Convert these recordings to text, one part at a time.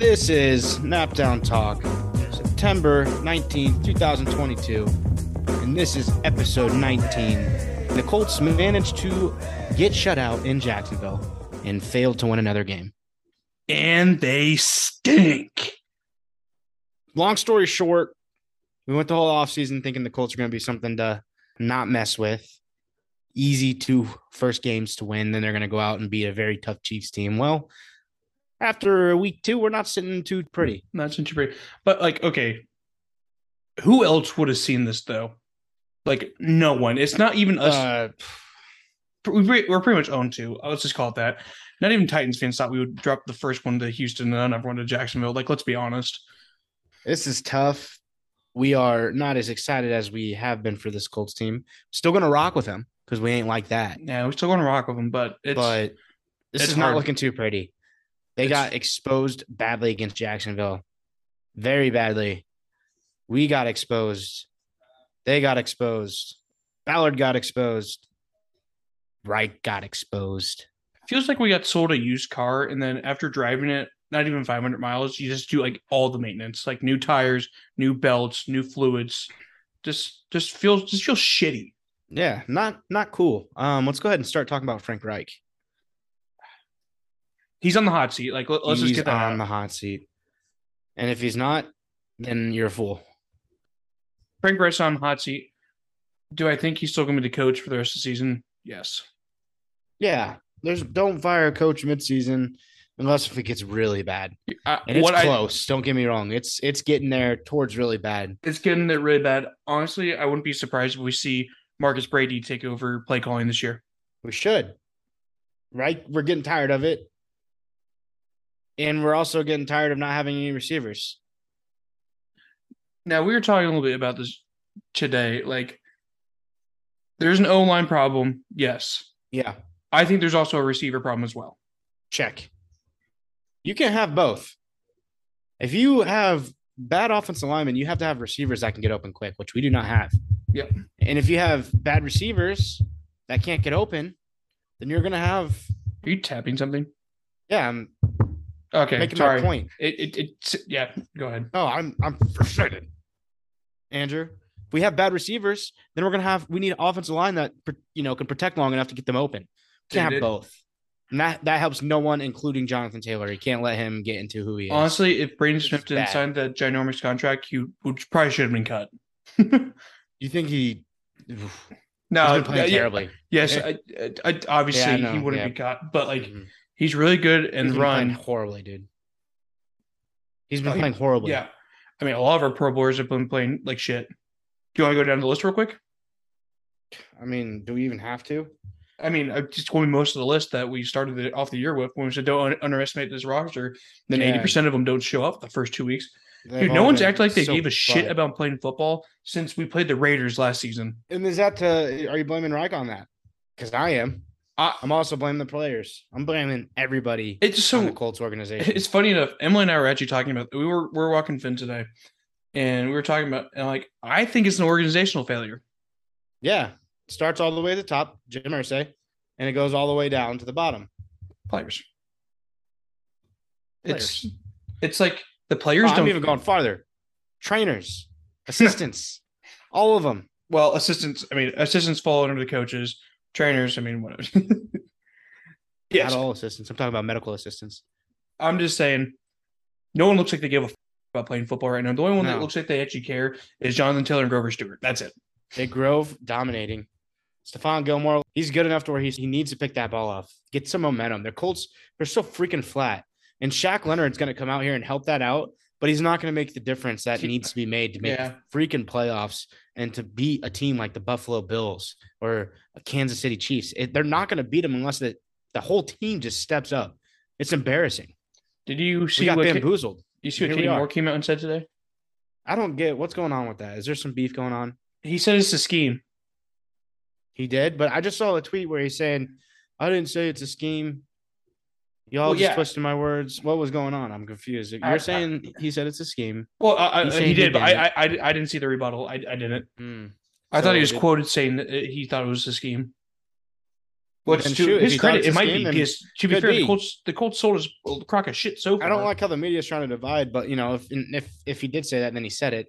This is Naptown Talk, September 19th, 2022. And this is episode 19. The Colts managed to get shut out in Jacksonville and failed to win another game. And they stink. Long story short, we went the whole offseason thinking the Colts are going to be something to not mess with. Easy two first games to win. Then they're going to go out and beat a very tough Chiefs team. Well, after week two, we're not sitting too pretty. Not sitting too pretty. But like, okay, who else would have seen this though? Like, no one. It's not even us. Uh, we- we're pretty much owned to. Let's just call it that. Not even Titans fans thought we would drop the first one to Houston and another one to Jacksonville. Like, let's be honest. this is tough. We are not as excited as we have been for this Colts team. Still going to rock with them because we ain't like that. Yeah, we're still going to rock with them, but it's but this it's is not looking too pretty. They It's- got exposed badly against Jacksonville, very badly. We got exposed. They got exposed. Ballard got exposed. Reich got exposed. feels like we got sold a used car, and then after driving it, not even 500 miles, you just do like all the maintenance, like new tires, new belts, new fluids. Just, just feels, just feels shitty. Yeah, not not cool. Um, let's go ahead and start talking about Frank Reich. He's on the hot seat. Like, let, us just get that on out. the hot seat. And if he's not, then you're a fool. Frank Reich's on the hot seat. Do I think he's still going to be the coach for the rest of the season? Yes. Yeah, there's don't fire a coach midseason unless if it gets really bad. Uh, And it's what I, close. don't get me wrong. It's it's getting there towards really bad. it's getting there really bad. Honestly, I wouldn't be surprised if we see Marcus Brady take over play calling this year. We should. Right? We're getting tired of it. And we're also getting tired of not having any receivers. Now we were talking a little bit about this today. Like, there's an O line problem. Yes, Yeah. I think there's also a receiver problem as well. Check. You can have both. If you have bad offensive linemen, you have to have receivers that can get open quick, which we do not have. Yep. And if you have bad receivers that can't get open, then you're gonna have Are you tapping something? yeah, I'm Okay, making sorry. my point. It, it, it, yeah, go ahead. Oh, I'm I'm frustrated. Andrew, if we have bad receivers, then we're gonna have we need an offensive line that you know can protect long enough to get them open. We can't They have both. And that that helps no one, including Jonathan Taylor. You can't let him get into who he is. Honestly, if It's Smith didn't bad. sign that ginormous contract, he would probably should have been cut. you think he? no, he's been playing yeah, terribly. yes. I, I, obviously Yeah, he wouldn't yeah. be cut, but like Mhm. He's really good and He's been run. horribly, dude. He's been Oh, playing horribly. Yeah, I mean, a lot of our Pro Bowlers have been playing like shit. Do you want to go down the list real quick? I mean, do we even have to? I mean, I just going most of the list that we started the, off the year with when we said don't un- underestimate this roster. Then Yeah. eighty percent of them don't show up the first two weeks. They've Dude, no one's acting like they so gave a shit bad. about playing football since we played the Raiders last season. And is that to? Are you blaming Reich on that? Because I am. I- I'm also blaming the players. I'm blaming everybody It's on the Colts organization. it's funny enough. Emily and I were actually talking about we were we were walking Finn today, and we were talking about and like I think it's an organizational failure. Yeah. It starts all the way at the top, Jim Irsay, and it goes all the way down to the bottom. Players. It's Players. it's like the Oh, players I'm even going farther. Trainers, assistants, all of them. well assistants. I mean assistants fall under the coaches. Trainers. I mean whatever. yes, Not all assistants. I'm talking about medical assistants. I'm just saying. No one looks like they give a f- about playing football right now. The only one that looks like they actually care is Jonathan Taylor and Grover Stewart. That's it. Big Grove dominating. Stephon Gilmore, he's good enough to where he's, he needs to pick that ball off, get some momentum. Their Colts, they're so freaking flat. And Shaq Leonard's going to come out here and help that out, but he's not going to make the difference that needs to be made to make Yeah. freaking playoffs and to beat a team like the Buffalo Bills or a Kansas City Chiefs. It, they're not going to beat them unless the, the whole team just steps up. It's embarrassing. Did you We see got what bamboozled. you see what we Kenny. Moore came out and said today? I don't get what's going on with that. Is there some beef going on? He said it's a scheme. He did, but I just saw a tweet where he's saying, "I didn't say it's a scheme. Y'all Well, just yeah. twisted my words. What was going on? I'm confused. You're I- saying he said it's a scheme. Well, I, I, he did, but I, I, I, I didn't see the rebuttal. I, I didn't. Hmm. I thought he was it- quoted saying that he thought it was a scheme. What's Then to his credit, it might his be because to be fair, be. the Colts the Colts sold a crock of shit so far. I don't like how the media is trying to divide, but you know, if if if he did say that, then he said it.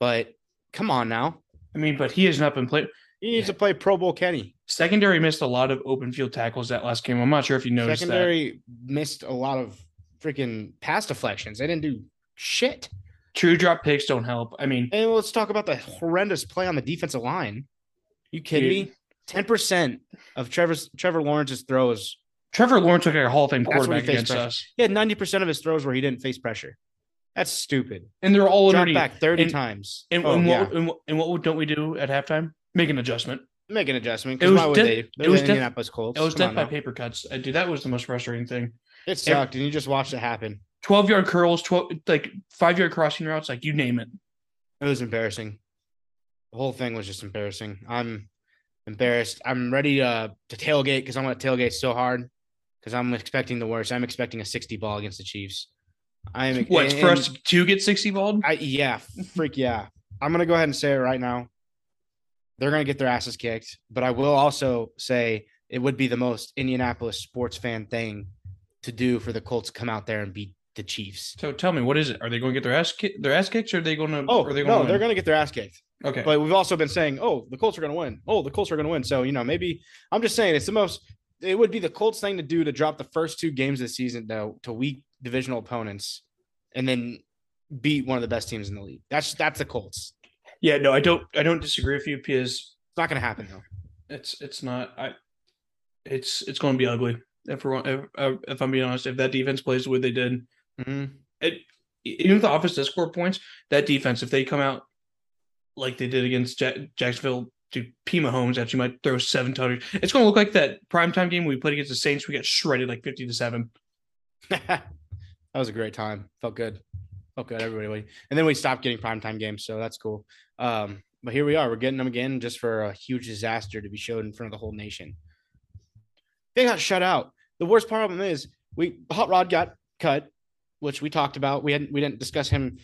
But come on now, I mean, but he has not been playing. he needs to play Pro Bowl Kenny. Secondary missed a lot of open field tackles that last game. I'm not sure if you noticed that. Secondary missed a lot of freaking pass deflections. They didn't do shit. True drop picks don't help. I mean, And let's talk about the horrendous play on the defensive line. You kidding Dude. me? Ten percent of Trevor's Trevor Lawrence's throws. Trevor Lawrence took like a Hall of Fame That's when he quarterback against pressure. us, He had ninety percent of his throws where he didn't face pressure. That's stupid. and they're all Drop underneath. back thirty And- times. And, Oh, and yeah. and, what- and what don't we do at halftime? Make an adjustment. Make an adjustment. It was why would death- they? it was death- Indianapolis Colts. It was Come death by now. paper cuts. I dude, that was the most frustrating thing. It sucked, and you just watched it happen. Twelve yard curls, twelve like five yard crossing routes, like you name it. It was embarrassing. The whole thing was just embarrassing. I'm embarrassed. I'm ready uh, to tailgate because I'm going to tailgate so hard because I'm expecting the worst. I'm expecting a 60 ball against the Chiefs. I am What and- for us to get sixty balled? I yeah, freak yeah. I'm gonna go ahead and say it right now. They're gonna get their asses kicked, but I will also say it would be the most Indianapolis sports fan thing to do for the Colts to come out there and beat the Chiefs. So tell me, what is it? Are they going to get their ass kicked? Their ass kicked, or are they going to? Oh are they no, win? they're gonna get their ass kicked. Okay, But we've also been saying, oh, the Colts are gonna win. Oh, the Colts are gonna win. So you know, maybe I'm just saying it's the most. It would be the Colts thing to do to drop the first two games of the season though to weak divisional opponents, and then beat one of the best teams in the league. That's that's the Colts. Yeah, no, I don't. I don't disagree with you because It's not gonna happen though. it's it's not. I it's it's going to be ugly. If we're if, uh, if I'm being honest, if that defense plays the way they did, Mhm. it even if the offense does score points, that defense, if they come out like they did against Ja- Jacksonville to P Mahomes, actually might throw seven touchdowns. It's going to look like that primetime game we played against the Saints. We got shredded like fifty to seven. that was a great time. Felt good. Felt good. Everybody. And then we stopped getting primetime games, so that's cool. Um, but here we are. We're getting them again just for a huge disaster to be showed in front of the whole nation. They got shut out. The worst problem is we Hot Rod got cut, which we talked about. We hadn't we didn't discuss him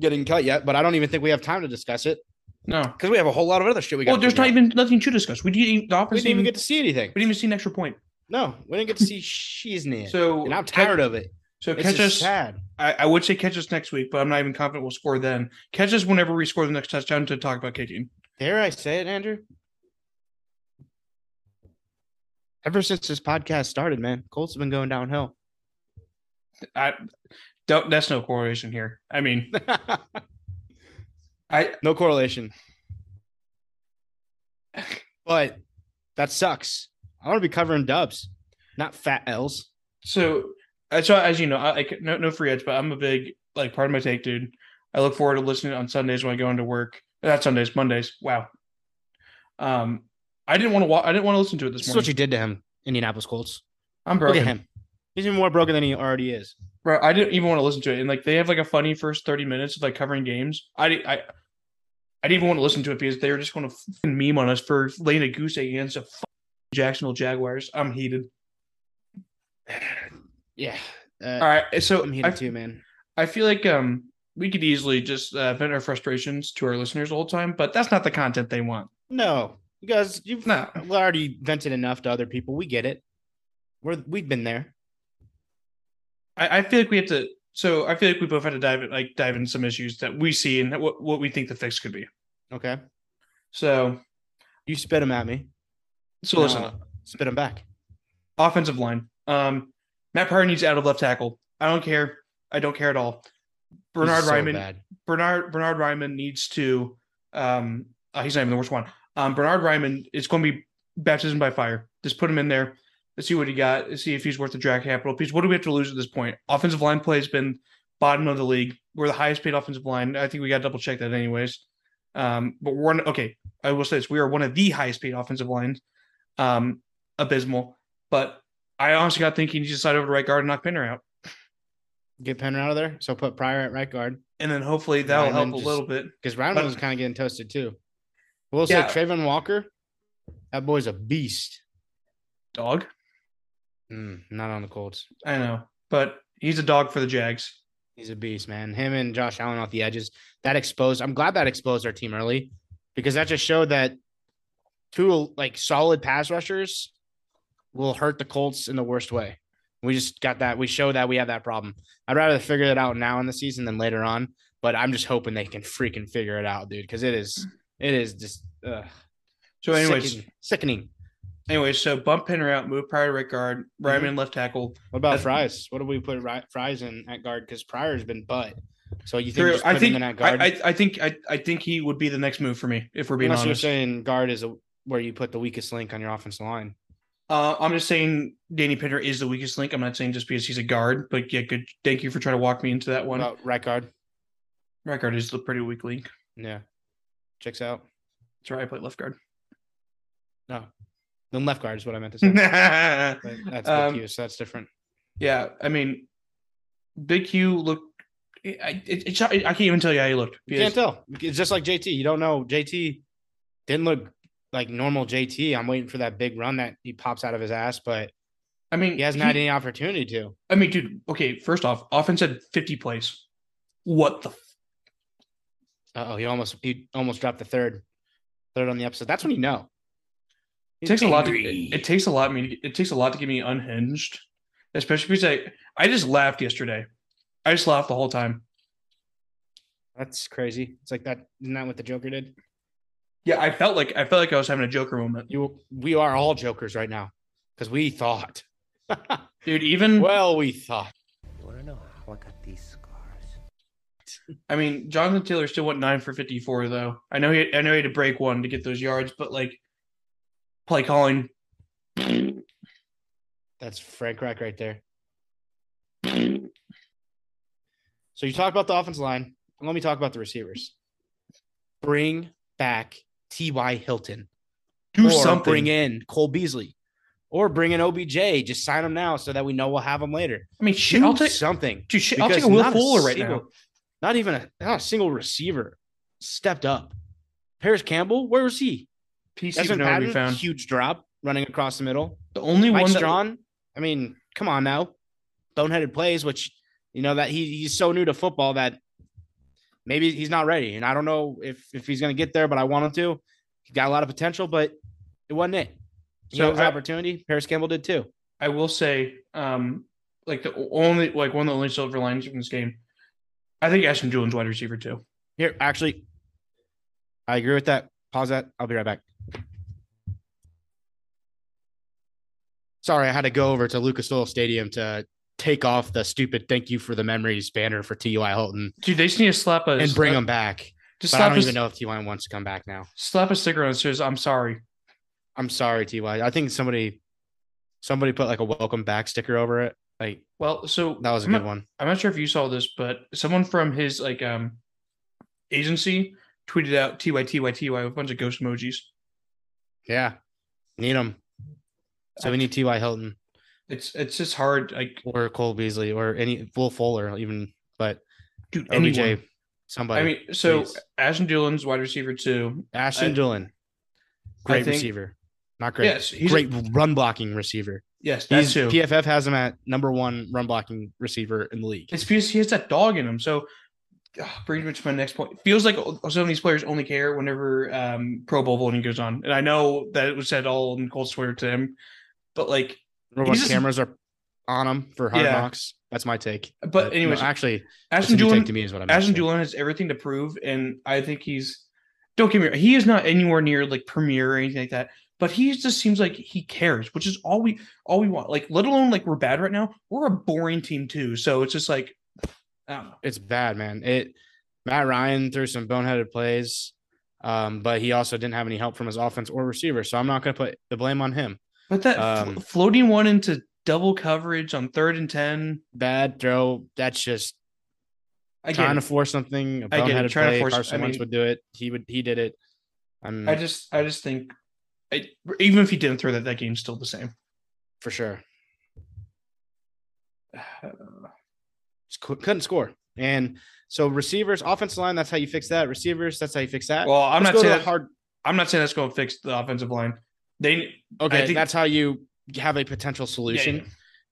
getting cut yet, but I don't even think we have time to discuss it No, because we have a whole lot of other shit we got. well, there's not even nothing to discuss. We didn't even, the we didn't even even get to see anything. we didn't even see an extra point. No, we didn't get to see Shiznit. So and I'm tired of it. So It's catch us. sad. I, I would say catch us next week, but I'm not even confident we'll score then. Catch us whenever we score the next touchdown to talk about kicking. Dare I say it, Andrew? Ever since this podcast started, man, Colts have been going downhill. I don't. That's no correlation here. I mean, I no correlation. But that sucks. I want to be covering dubs, not fat L's. so so as you know, I, I no no free ads, but I'm a big like part of my take, dude. I look forward to listening on Sundays when I go into work. Not Sundays, Mondays. Wow. Um, I didn't want to. Wa- I didn't want to listen to it this This is what morning. you did to him, Indianapolis Colts. I'm Look broken. at him. He's even more broken than he already is. Bro, I didn't even want to listen to it. And like they have like a funny first 30 minutes of like covering games. I I I didn't even want to listen to it because they were just going to meme on us for laying a goose egg against the Jacksonville Jaguars. I'm heated. Yeah. Uh, All right, so I'm I, too, man. I feel like um we could easily just uh, vent our frustrations to our listeners all the time, but that's not the content they want. No, you guys, you've No. already vented enough to other people. We get it. We're we've been there. I, I feel like we have to. So I feel like we both had to dive in, like dive in some issues that we see and what what we think the fix could be. Okay. So You spit them at me. so listen. Uh, spit them back. offensive line. Um, Matt Pryor needs out of left tackle. I don't care. I don't care at all. Bernhard so Raimann. bad. Bernhard Bernhard Raimann needs to. Um, uh, he's not even the worst one. Um, Bernhard Raimann is going to be baptism by fire. Just put him in there. Let's see what he got. Let's see if he's worth the draft capital piece. What do we have to lose at this point? Offensive line play has been bottom of the league. We're the highest paid offensive line. I think we got to double check that anyways. Um, but we're okay. I will say this: we are one of the highest paid offensive lines. Um, abysmal. But I honestly got thinking you just slide over to right guard and knock Pinter out, Get Pinter out of there. So put Pryor at right guard and then hopefully that'll Raimann help a just- little bit. because Raimann But- was kind of getting toasted too. We'll Yeah. say Travon Walker. That boy's a beast. Dog. Mm, not on the Colts. I know, but he's a dog for the Jags. He's a beast, man. Him and Josh Allen off the edges. That exposed. I'm glad that exposed our team early because that just showed that two like solid pass rushers will hurt the Colts in the worst way. We just got that. We show that we have that problem. I'd rather figure it out now in the season than later on. But I'm just hoping they can freaking figure it out, dude, because it is it is just ugh, So, anyways, sickening. sickening. anyways, so bump Pinter out, move Pryor to right guard, mm-hmm. Raimann left tackle. What about That's- Fries? What do we put Ry- Fries in at guard? Because Pryor's been butt. So you think I think him in at I, guard? I, I think I, I think he would be the next move for me if we're being Unless you're saying guard is a, where you put the weakest link on your offensive line. Uh, I'm just saying Danny Pinter is the weakest link. I'm not saying just because he's a guard, but yeah, good. Thank you for trying to walk me into that one. about right guard? Right guard is the pretty weak link. Yeah, checks out. That's right. I play left guard. No, then left guard is what I meant to say. That's Um, big Q, so that's different. Yeah. I mean, Big Q looked. I, it, it, I can't even tell you how he looked. You can't tell. It's just like JT. You don't know. JT didn't look like normal JT. I'm waiting for that big run that he pops out of his ass, but I mean, he hasn't had any opportunity to. I mean, dude. Okay, first off, offense had 50 plays. What the? F- Oh, he almost he almost dropped the third, third on the episode. That's when you know. it takes a lot. To, it, it takes a lot. I mean, it takes a lot to get me unhinged, especially because I I just laughed yesterday. I just laughed the whole time. That's crazy. It's like that. Isn't that what the Joker did? Yeah, I felt like I felt like I was having a Joker moment, You, we are all jokers right now because we thought. dude. Even well, we thought. You wanna know how I got these scars? I mean, Jonathan Taylor still went nine for 54 though. I know he I know he had to break one to get those yards, but like play calling. That's Frank Reich right there. So you talk about the offensive line. Let me talk about the receivers. Bring back T.Y. Hilton. Do or something. Bring in Cole Beasley. Or bring in OBJ. Just sign him now so that we know we'll have him later. I mean, shit. Do I'll take something. dude, shit, I'll take a Will Fuller right single- now. Not even a not a single receiver stepped up. Parris Campbell, where was he? PC Dezmon would nowhere to be Patmon, found. huge drop running across the middle. The only Mike one that Strachan, I mean, come on now. Boneheaded plays, which you know that he, he's so new to football that maybe he's not ready. And I don't know if if he's gonna get there, but I want him to. He got a lot of potential, but it wasn't it. So had his I- opportunity. Parris Campbell did too. I will say, um, like the only like one of the only silver linings from this game. I think Ashton Dulin's wide receiver too. Here, actually, I agree with that. Pause that. I'll be right back. Sorry, I had to go over to Lucas Oil Stadium to take off the stupid "Thank you for the memories" banner for T.Y. Hilton Dude, they just need to slap a and bring him back. Just I don't a, even know if Ty wants to come back now. slap a sticker on it says "I'm sorry." I'm sorry, Ty. I think somebody somebody put like a welcome back sticker over it. Like Well, so that was a I'm good not, one. I'm not sure if you saw this, but someone from his like um agency tweeted out "ty ty ty" with a bunch of ghost emojis. Yeah, need them. So we need Ty Hilton It's it's just hard. Like, or Cole Beasley or any Will Fuller even, but dude, OBJ, anyone. somebody. I mean, so please. Ashton Dulin's wide receiver too. Ashton I- Dulin, I great think- receiver, not great. Yes, he's great run blocking receiver. Yes, that's He's too. PFF has him at number one run blocking receiver in the league. It's because he has that dog in him. So ah, brings me to my next point. Feels like some of these players only care whenever um, Pro Bowl voting goes on, and I know that it was said all in cold swear to him, but like, He's when just- cameras are on him for hard Yeah. knocks. That's my take. but no, anyways, actually, that's Ashton Dulin, to me is what I'm. Ashton. Dulin has everything to prove, and I think he's. Don't get me wrong, he is not anywhere near like premier or anything like that. But he just seems like he cares, which is all we all we want. Like, let alone like we're bad right now. We're a boring team too, so it's just like, I don't know. it's bad, man. It Matt Ryan threw some boneheaded plays, um, but he also didn't have any help from his offense or receiver. So I'm not going to put the blame on him. But that Um, floating one into double coverage on third and ten, Bad throw. That's just I trying it. to force something. I get it, trying to force- Carson I Wentz would do it. He would. He did it. I'm I just, I just think, I, even if he didn't throw that, that game's still the same. for sure. Couldn't score. And so receivers, offensive line. That's how you fix that. Receivers. That's how you fix that. Well, I'm Let's not saying that, hard. I'm not saying that's going to fix the offensive line. They Okay, think- that's how you have a potential solution. yeah.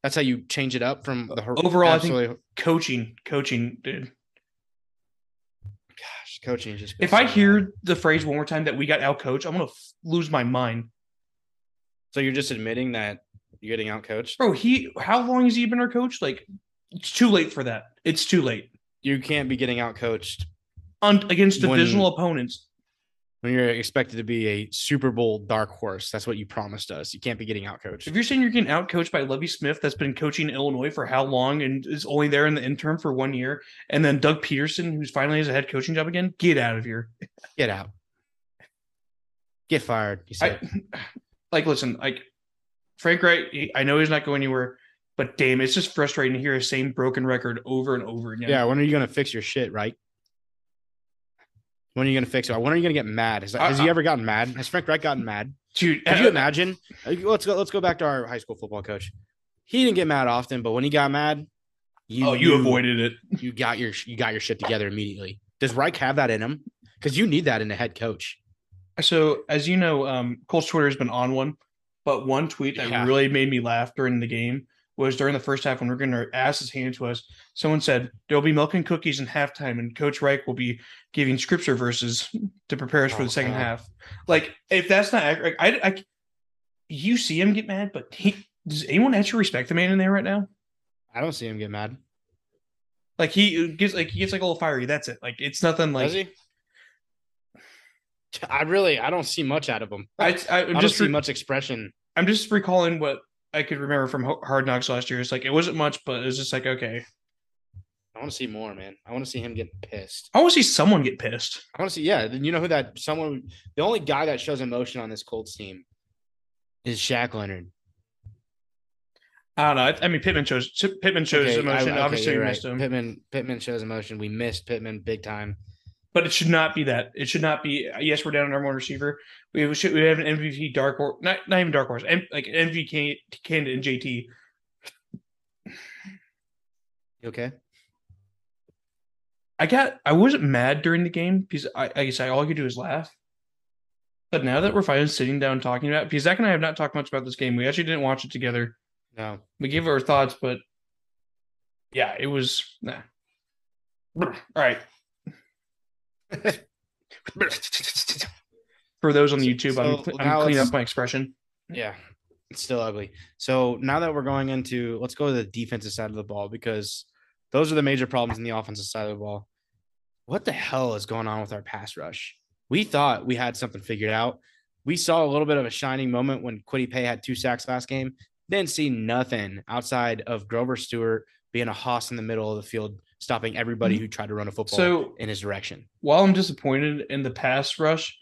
That's how you change it up from uh, the hor- Overall, I think- coaching, coaching, dude. gosh, coaching just. If I hear bad. the phrase one more time that we got out coached, I'm going to f- lose my mind. so, you're just admitting that You're getting out coached. Bro, he how long has he been our coach? Like, it's too late for that. It's too late. You can't be getting out coached On against When- divisional opponents. When you're expected to be a Super Bowl dark horse. That's what you promised us. You can't be getting out coached. If you're saying you're getting outcoached by Lovie Smith, that's been coaching Illinois for how long and is only there in the interim for one year, and then Doug Pederson, who's finally has a head coaching job again, get out of here. Get out. Get fired. You said. I, like, listen, like Frank Reich, he- I know he's not going anywhere, but damn, it's just frustrating to hear the same broken record over and over again. yeah. When are you gonna fix your shit? Right. When are you gonna fix it? When are you gonna get mad? Has, has I- he ever gotten mad? Has Frank Reich gotten mad? dude. Could uh, you imagine? uh, Let's go. Let's go back to our high school football coach. He didn't get mad often, but when he got mad, you oh, you knew avoided it. You got your you got your shit together immediately. Does Reich have that in him? Because you need that in a head coach. So, as you know, um, Colts Twitter has been on one, but one tweet that Yeah. really made me laugh during the game was during the first half when we are getting our asses handed to us. Someone said there'll be milk and cookies in halftime, and Coach Reich will be giving scripture verses to prepare us for Oh, the second God. half. Like, if that's not accurate, I, I, you see him get mad, but he does anyone actually respect the man in there right now? I don't see him get mad. Like he uh, gets like he gets like a little fiery. That's it. Like it's nothing like? I really I don't see much out of him. I, I, I don't just see re- much expression. I'm just recalling what I could remember from Hard Knocks last year. It's like it wasn't much, but it was just like okay. I want to see more, man. I want to see him get pissed. I want to see someone get pissed. I want to see, yeah. Then you know who that someone the only guy that shows emotion on this Colts team is Shaq Leonard. I don't know. I, I mean, Pittman shows Pittman shows Okay, I- emotion. okay, Obviously, we right. missed him, Pittman Pittman shows emotion. We missed Pittman big time. But it should not be that. It should not be. Yes, we're down on our one receiver. We should. We have an MVP dark horse, not not even dark horse, M, like MVP candidate in JT. You okay? I got. I wasn't mad during the game because I, I guess I all I could do is laugh. But now that we're finally sitting down talking about, because Zach and I have not talked much about this game. We actually didn't watch it together. No. we gave our thoughts, but yeah, it was nah. All right. For those on YouTube, I'm, So now I'm cleaning up my expression. Yeah, it's still ugly. So now that we're going into, let's go to the defensive side of the ball because those are the major problems in the offensive side of the ball. What the hell is going on with our pass rush? We thought we had something figured out. We saw a little bit of a shining moment when Kwity Paye had two sacks last game. Didn't see nothing outside of Grover Stewart being a hoss in the middle of the field, stopping everybody mm-hmm. who tried to run a football So in his direction. while I'm disappointed in the pass rush,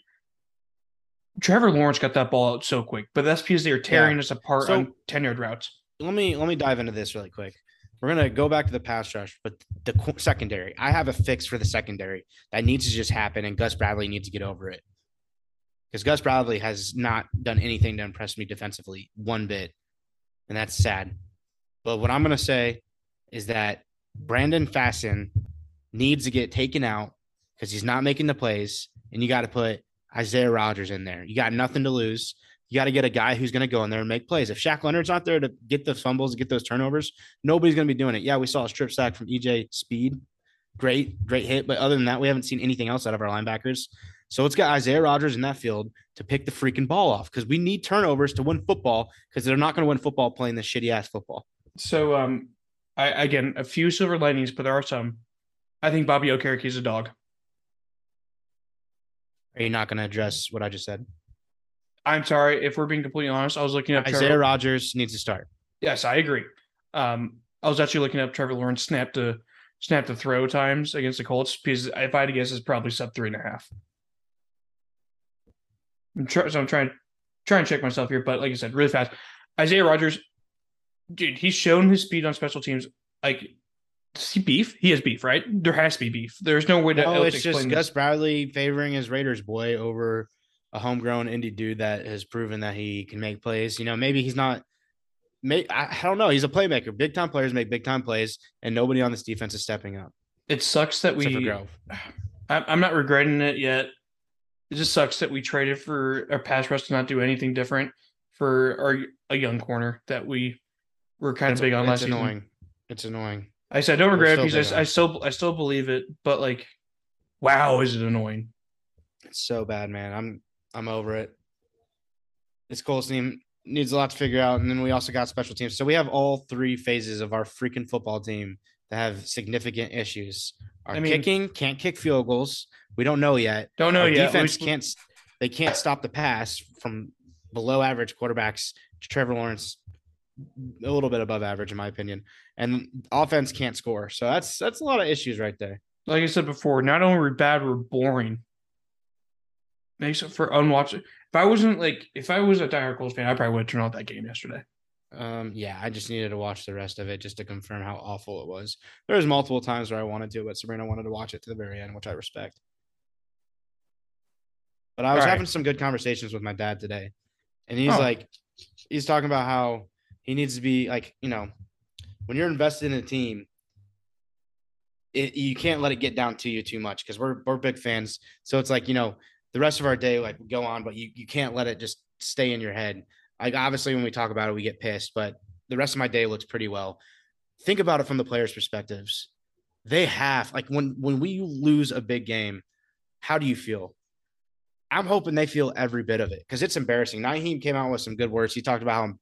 Trevor Lawrence got that ball out so quick, but that's because they were tearing us apart So- on 10 yard routes. let me let me dive into this really quick. We're gonna go back to the pass rush, but the secondary. I have a fix for the secondary that needs to just happen, and Gus Bradley needs to get over it because Gus Bradley has not done anything to impress me defensively one bit, and that's sad. But what I'm gonna say is that Brandon Facyson needs to get taken out because he's not making the plays, and you got to put Isaiah Rogers in there. You got nothing to lose. You got to get a guy who's going to go in there and make plays. If Shaq Leonard's not there to get the fumbles, get those turnovers, nobody's going to be doing it. Yeah, we saw a strip sack from EJ Speed. Great, great hit. But other than that, we haven't seen anything else out of our linebackers. So let's get Isaiah Rogers in that field to pick the freaking ball off because we need turnovers to win football because they're not going to win football playing this shitty ass football. So, um, I again, a few silver linings, but there are some. I think Bobby Okereke is a dog. Are you not going to address what I just said? I'm sorry if we're being completely honest. I was looking up Isaiah Trevor- Rogers needs to start. Yes, I agree. Um, I was actually looking up Trevor Lawrence snap to snap to throw times against the Colts because if I had to guess, it's probably sub three and a half. I'm try- so I'm trying trying to check myself here, but like I said, really fast. Isaiah Rogers, dude, he's shown his speed on special teams. Like, does he beef? He has beef, right? There has to be beef. There's no way to Oh, else it's just explain Gus this. Bradley favoring his Raiders boy over a homegrown Indy dude that has proven that he can make plays. You know, maybe he's not. May, I, I don't know. He's a playmaker. Big time players make big time plays, and nobody on this defense is stepping up. It sucks that Except we. I'm not regretting it yet. It just sucks that we traded for our pass rush to not do anything different for our a young corner that we were kind of big on last it's season. annoying. It's annoying. I said I don't regret it because I, I still I still believe it, but like, wow, is it annoying? It's so bad, man. I'm I'm over it. This Colts team. needs a lot to figure out. And then we also got special teams. So we have all three phases of our freaking football team that have significant issues. Our I mean- kicking can't kick field goals. We don't know yet. Don't know Our yet. defense We- can't they can't stop the pass from below average quarterbacks to Trevor Lawrence, a little bit above average in my opinion. And offense can't score. So that's that's a lot of issues right there. like I said before, not only we're bad, we're boring. Makes it for unwatchable. If I wasn't like, if I was a diehard Colts fan, I probably would have turned off that game yesterday. Um, yeah, I just needed to watch the rest of it just to confirm how awful it was. There was multiple times where I wanted to, but Sabrina wanted to watch it to the very end, which I respect. But I was right. having some good conversations with my dad today, and he's Oh. like, he's talking about how he needs to be like, you know, when you're invested in a team, it, you can't let it get down to you too much because we're we're big fans. So it's like you know, the rest of our day like go on, but you you can't let it just stay in your head. Like obviously when we talk about it, we get pissed, but the rest of my day looks pretty well. Think about it from the players' perspectives. They have like when when we lose a big game, how do you feel? I'm hoping they feel every bit of it because it's embarrassing. Nyheim came out with some good words. He talked about how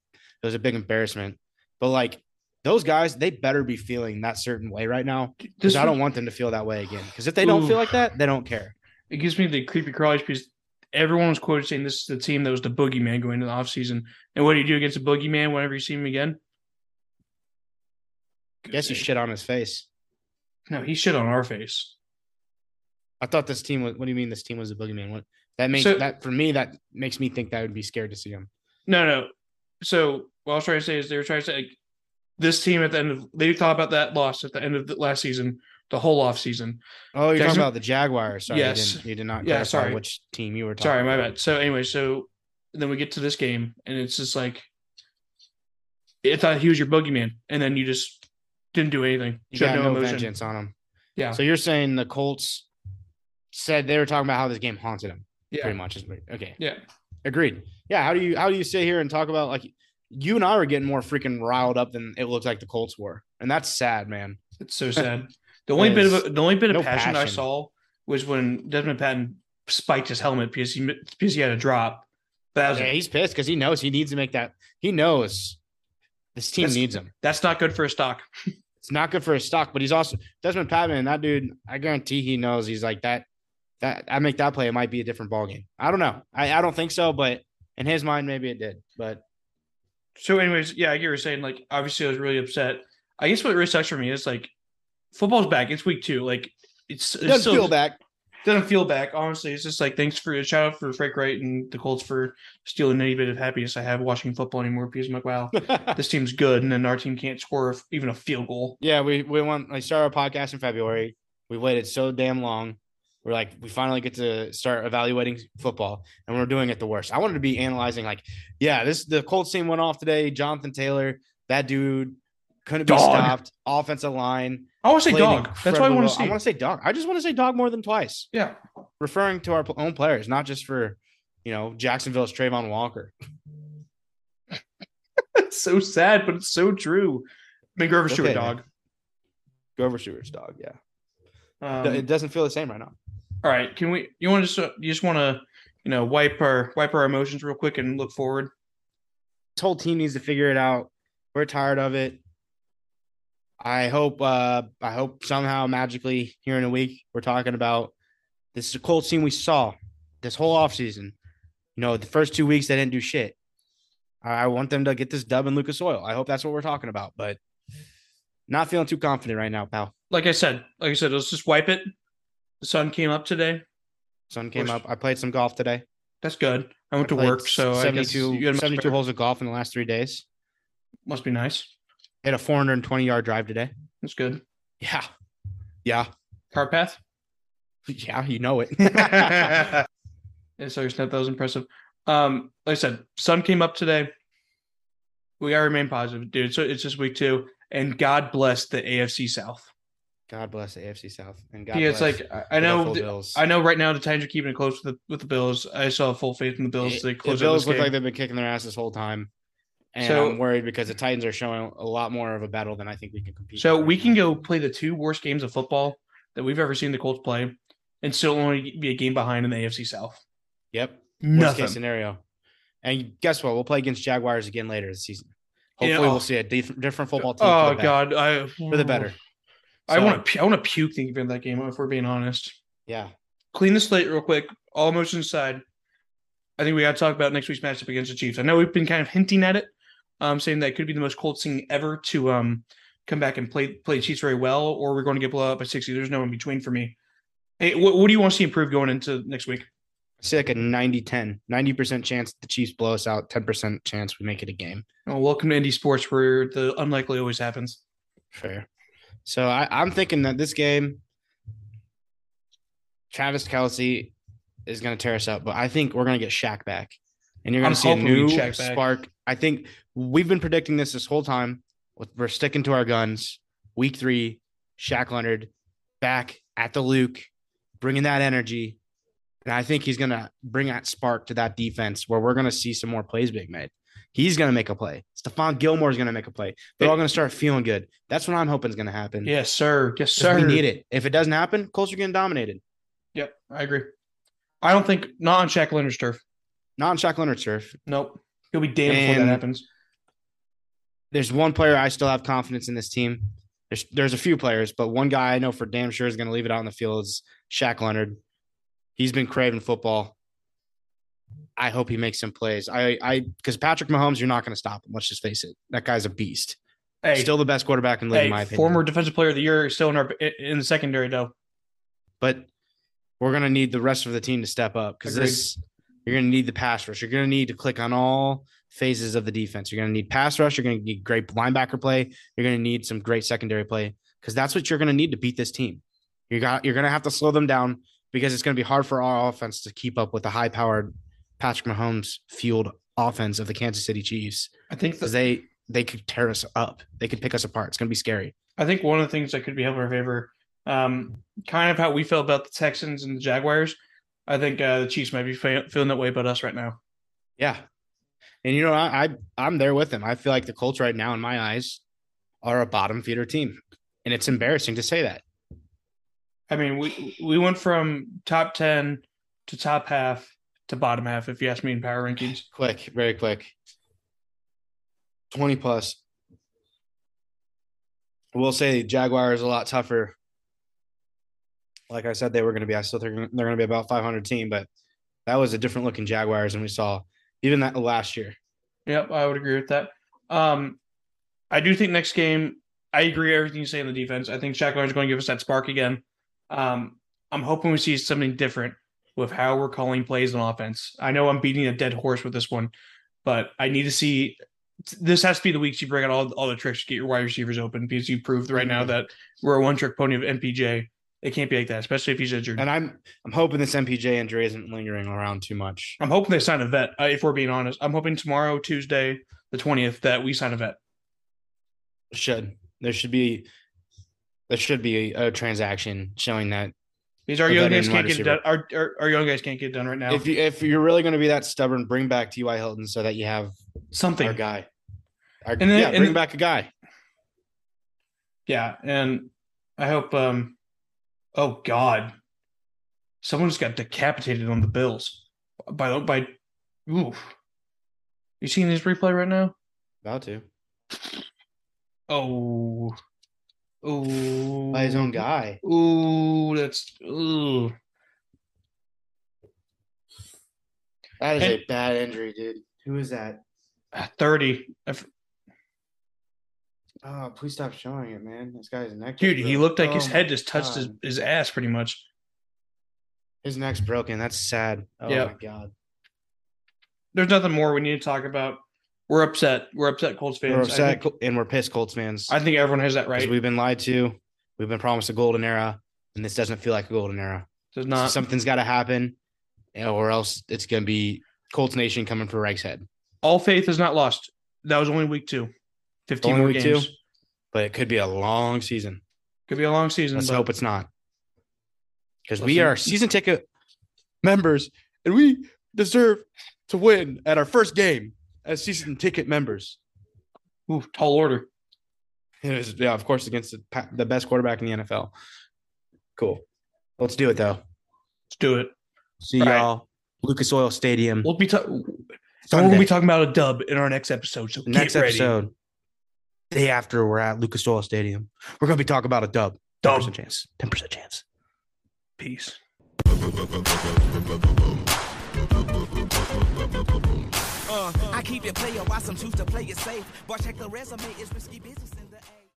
it was a big embarrassment, but like those guys, they better be feeling that certain way right now because I don't want them to feel that way again. Because if they don't Ooh. feel like that, they don't care. it gives me the creepy crawlies because everyone was quoted saying this is the team that was the boogeyman going into the offseason. And what do you do against a boogeyman whenever you see him again? guess you shit on his face. No, he shit on our face. I thought this team was. What do you mean this team was a boogeyman? What that makes So- that for me that makes me think that I would be scared to see him. No, no. So what I was trying to say is they were trying to say like, this team at the end of they thought about that loss at the end of the last season, the whole off season. Oh, you're Jackson- talking about the Jaguars. Sorry, Yes. you, didn't, you did not. Yeah, sorry. Which team you were talking? Sorry, my about. bad. So anyway, so then we get to this game and it's just like it thought he was your boogeyman, and then you just didn't do anything. You Showed got no, emotion. vengeance on him. Yeah. So you're saying the Colts said they were talking about how this game haunted him. Yeah. Pretty much is okay. Yeah. Agreed. Yeah. How do you how do you sit here and talk about like you and I were getting more freaking riled up than it looked like the Colts were, and that's sad, man. It's so sad. The only bit of the only bit of no passion, I saw was when Dezmon Patmon spiked his helmet because he because he had a drop. But was Yeah, he's pissed because he knows he needs to make that. He knows this team needs him. that's not good for his stock. It's not good for his stock, but he's also Dezmon Patmon. That dude, I guarantee he knows he's like that. That I make that play, it might be a different ball game. I don't know. I, I don't think so, but in his mind, maybe it did. But So, anyways, yeah, I get you're saying. Like, obviously, I was really upset. I guess what really sucks for me is like football's back. It's week two. Like, it's, it's doesn't still feel back. doesn't feel back. Honestly, it's just like thanks for a shout out for Frank Reich and the Colts for stealing any bit of happiness I have watching football anymore. Because I'm like, wow, this team's good, and then our team can't score even a field goal. yeah, we we went. I started our podcast in February. We waited so damn long. We're like, we finally get to start evaluating football, and we're doing it the worst. I wanted to be analyzing, like, yeah, this the Colts team went off today. Jonathan Taylor, that dude couldn't be stopped. Offensive line. I want to say dog. That's why I want to see. I want to say dog. I just want to say dog more than twice. yeah, referring to our own players, not just for you know Jacksonville's Travon Walker. it's so sad, but it's so true. McGrover Okay, Stewart man. dog. Grover Stewart's dog. Yeah, Um, it doesn't feel the same right now. All right, can we? You want to? Just, you just want to, you know, wipe our wipe our emotions real quick and look forward. This whole team needs to figure it out. We're tired of it. I hope. uh I hope somehow magically here in a week we're talking about this is a cold team we saw this whole offseason. You know, the first two weeks they didn't do shit. I I want them to get this dub in Lucas Oil. I hope that's what we're talking about, but not feeling too confident right now, pal. Like I said, like I said, let's just wipe it. The sun came up today. Sun came up. I played some golf today. That's good. I went to work, so I guess 72, you had 72 holes of golf in the last three days. Must be nice. Hit a 420 yard drive today. That's good. Yeah. Yeah. Cart path. Yeah. You know it. yeah, sorry, Snap. That was impressive. Um, like I said, sun came up today. We gotta remain positive, dude. So it's just week two, and God bless the AFC South. God bless the AFC South. And God yeah, it's like I- the know, th-. I know. Right now, the Titans are keeping it close with the with the Bills. I saw full faith in the Bills. It- they the close out Bills look game. like they've been kicking their ass this whole time. And So- I'm worried because the Titans are showing a lot more of a battle than I think we can compete. So we can go play the two worst games of football that we've ever seen the Colts play, and still only be a game behind in the AFC South. Yep. Worst Nothing. case scenario. And guess what? We'll play against Jaguars again later this season. Hopefully, we'll oh. see a dif- different football team. Oh the God, I for the better. I want to. I want to puke thinking of that game. If we're being honest, Yeah, clean the slate real quick. All emotions aside, I think we got to talk about next week's matchup against the Chiefs. I know we've been kind of hinting at it, um, saying that could be the most Colts thing ever to um come back and play play the Chiefs very well, or we're going to get blown up by sixty. There's no in between for me. Hey, what, what do you want to see improve going into next week? I see like a 90-10, 90% chance the Chiefs blow us out, 10% chance we make it a game. Oh, welcome to Indy Sports, where the unlikely always happens. Fair. So I, I'm thinking that this game, Travis Kelce is going to tear us up, but I think we're going to get Shaq back, and you're going to see a new Shaq back. spark. I think we've been predicting this this whole time. We're sticking to our guns. Week three, Shaq Leonard back at the Luke, bringing that energy, and I think he's going to bring that spark to that defense where we're going to see some more plays being made. He's going to make a play. Stephon Gilmore's going to make a play. They're all going to start feeling good. That's what I'm hoping is going to happen. Yes, sir. Yes, sir. We need it. If it doesn't happen, Colts are getting dominated. Yep, I agree. I don't think not on Shaq Leonard's turf. Not on Shaq Leonard's turf. Nope. He'll be damned before that happens. There's one player I still have confidence in this team. There's there's a few players, but one guy I know for damn sure is going to leave it out in the field is Shaq Leonard. He's been craving football. I hope he makes some plays. I I because Patrick Mahomes, you're not going to stop him. Let's just face it. That guy's a beast. Hey, Still the best quarterback in the league, hey, in my opinion. former defensive player of the year, still in our in the secondary though. but we're going to need the rest of the team to step up because this you're going to need the pass rush. You're going to need to click on all phases of the defense. You're going to need pass rush. You're going to need great linebacker play. You're going to need some great secondary play because that's what you're going to need to beat this team. You got you're going to have to slow them down because it's going to be hard for our offense to keep up with the high powered Patrick Mahomes fueled offense of the Kansas City Chiefs I think that, they they could tear us up. They could pick us apart. It's going to be scary. I think one of the things that could be helping our favor, um, kind of how we feel about the Texans and the Jaguars. I think uh, the Chiefs might be fe- feeling that way about us right now. Yeah. And you know, I, I I'm there with them. I feel like the Colts right now, in my eyes, are a bottom feeder team. And it's embarrassing to say that. I mean, we we went from top ten to top half to bottom half. If you ask me in power rankings, Quick, very quick. 20 plus. We'll say Jaguar is a lot tougher. Like I said, they were going to be. I still think they're going to be about 500 team, but that was a different looking Jaguars than we saw even that last year. Yep, I would agree with that. Um, I do think next game, I agree everything you say on the defense. I think Shaq Leonard's going to give us that spark again. Um, I'm hoping we see something different with how we're calling plays on offense. I know I'm beating a dead horse with this one, but I need to see. This has to be the weeks you bring out all, all the tricks to get your wide receivers open because you proved right now that we're a one trick pony of MPJ. It can't be like that, especially if he's injured. And I'm I'm hoping this MPJ injury isn't lingering around too much. I'm hoping they sign a vet. Uh, if we're being honest, I'm hoping tomorrow, Tuesday, the twentieth, that we sign a vet. Should there should be there should be a, a transaction showing that Because our young guys can't get receiver. done. Our, our our young guys can't get done right now. if you if you're really going to be that stubborn, bring back T.Y. Hilton so that you have Something, our guy. Our, And then- yeah, and bring back a guy. yeah. And I hope. um Oh God, someone just got decapitated on the Bills by the by. Ooh, you seeing this replay right now? About to Oh, oh, by his own guy. Ooh, that's ooh. That is And- a bad injury, dude. Who is that? Uh, thirty, I f- Oh, please stop showing it, man. This guy's neck. dude. is He looked like his Oh head just touched his, God. his ass pretty much. His neck's broken. That's sad. Oh Yeah. my god. There's nothing more we need to talk about. We're upset. We're upset, Colts fans. We're I upset think, and we're pissed, Colts fans. I think everyone has that 'cause right. We've been lied to. We've been promised a golden era, and this doesn't feel like a golden era. Does not. something's got to happen, or else it's going to be Colts Nation coming for Reich's head. All faith is not lost. That was only week two. 15 Only more week games. two? But it could be a long season. Could be a long season. Let's but hope it's not. Because we Listen. are season ticket members and we deserve to win at our first game as season ticket members. ooh, tall order. It was, yeah, of course, against the, the best quarterback in the NFL. Cool. Let's do it, though. Let's do it. See All right. y'all. Lucas Oil Stadium. We'll be. T- So we're gonna be talking about a dub in our next episode. So next get ready. episode. Day after we're at Lucas Oil Stadium. We're gonna be talking about a dub. Dub. 10% chance. 10% chance. Peace. Uh, I keep it player while some choose to play it safe. But check the resume, it's risky business.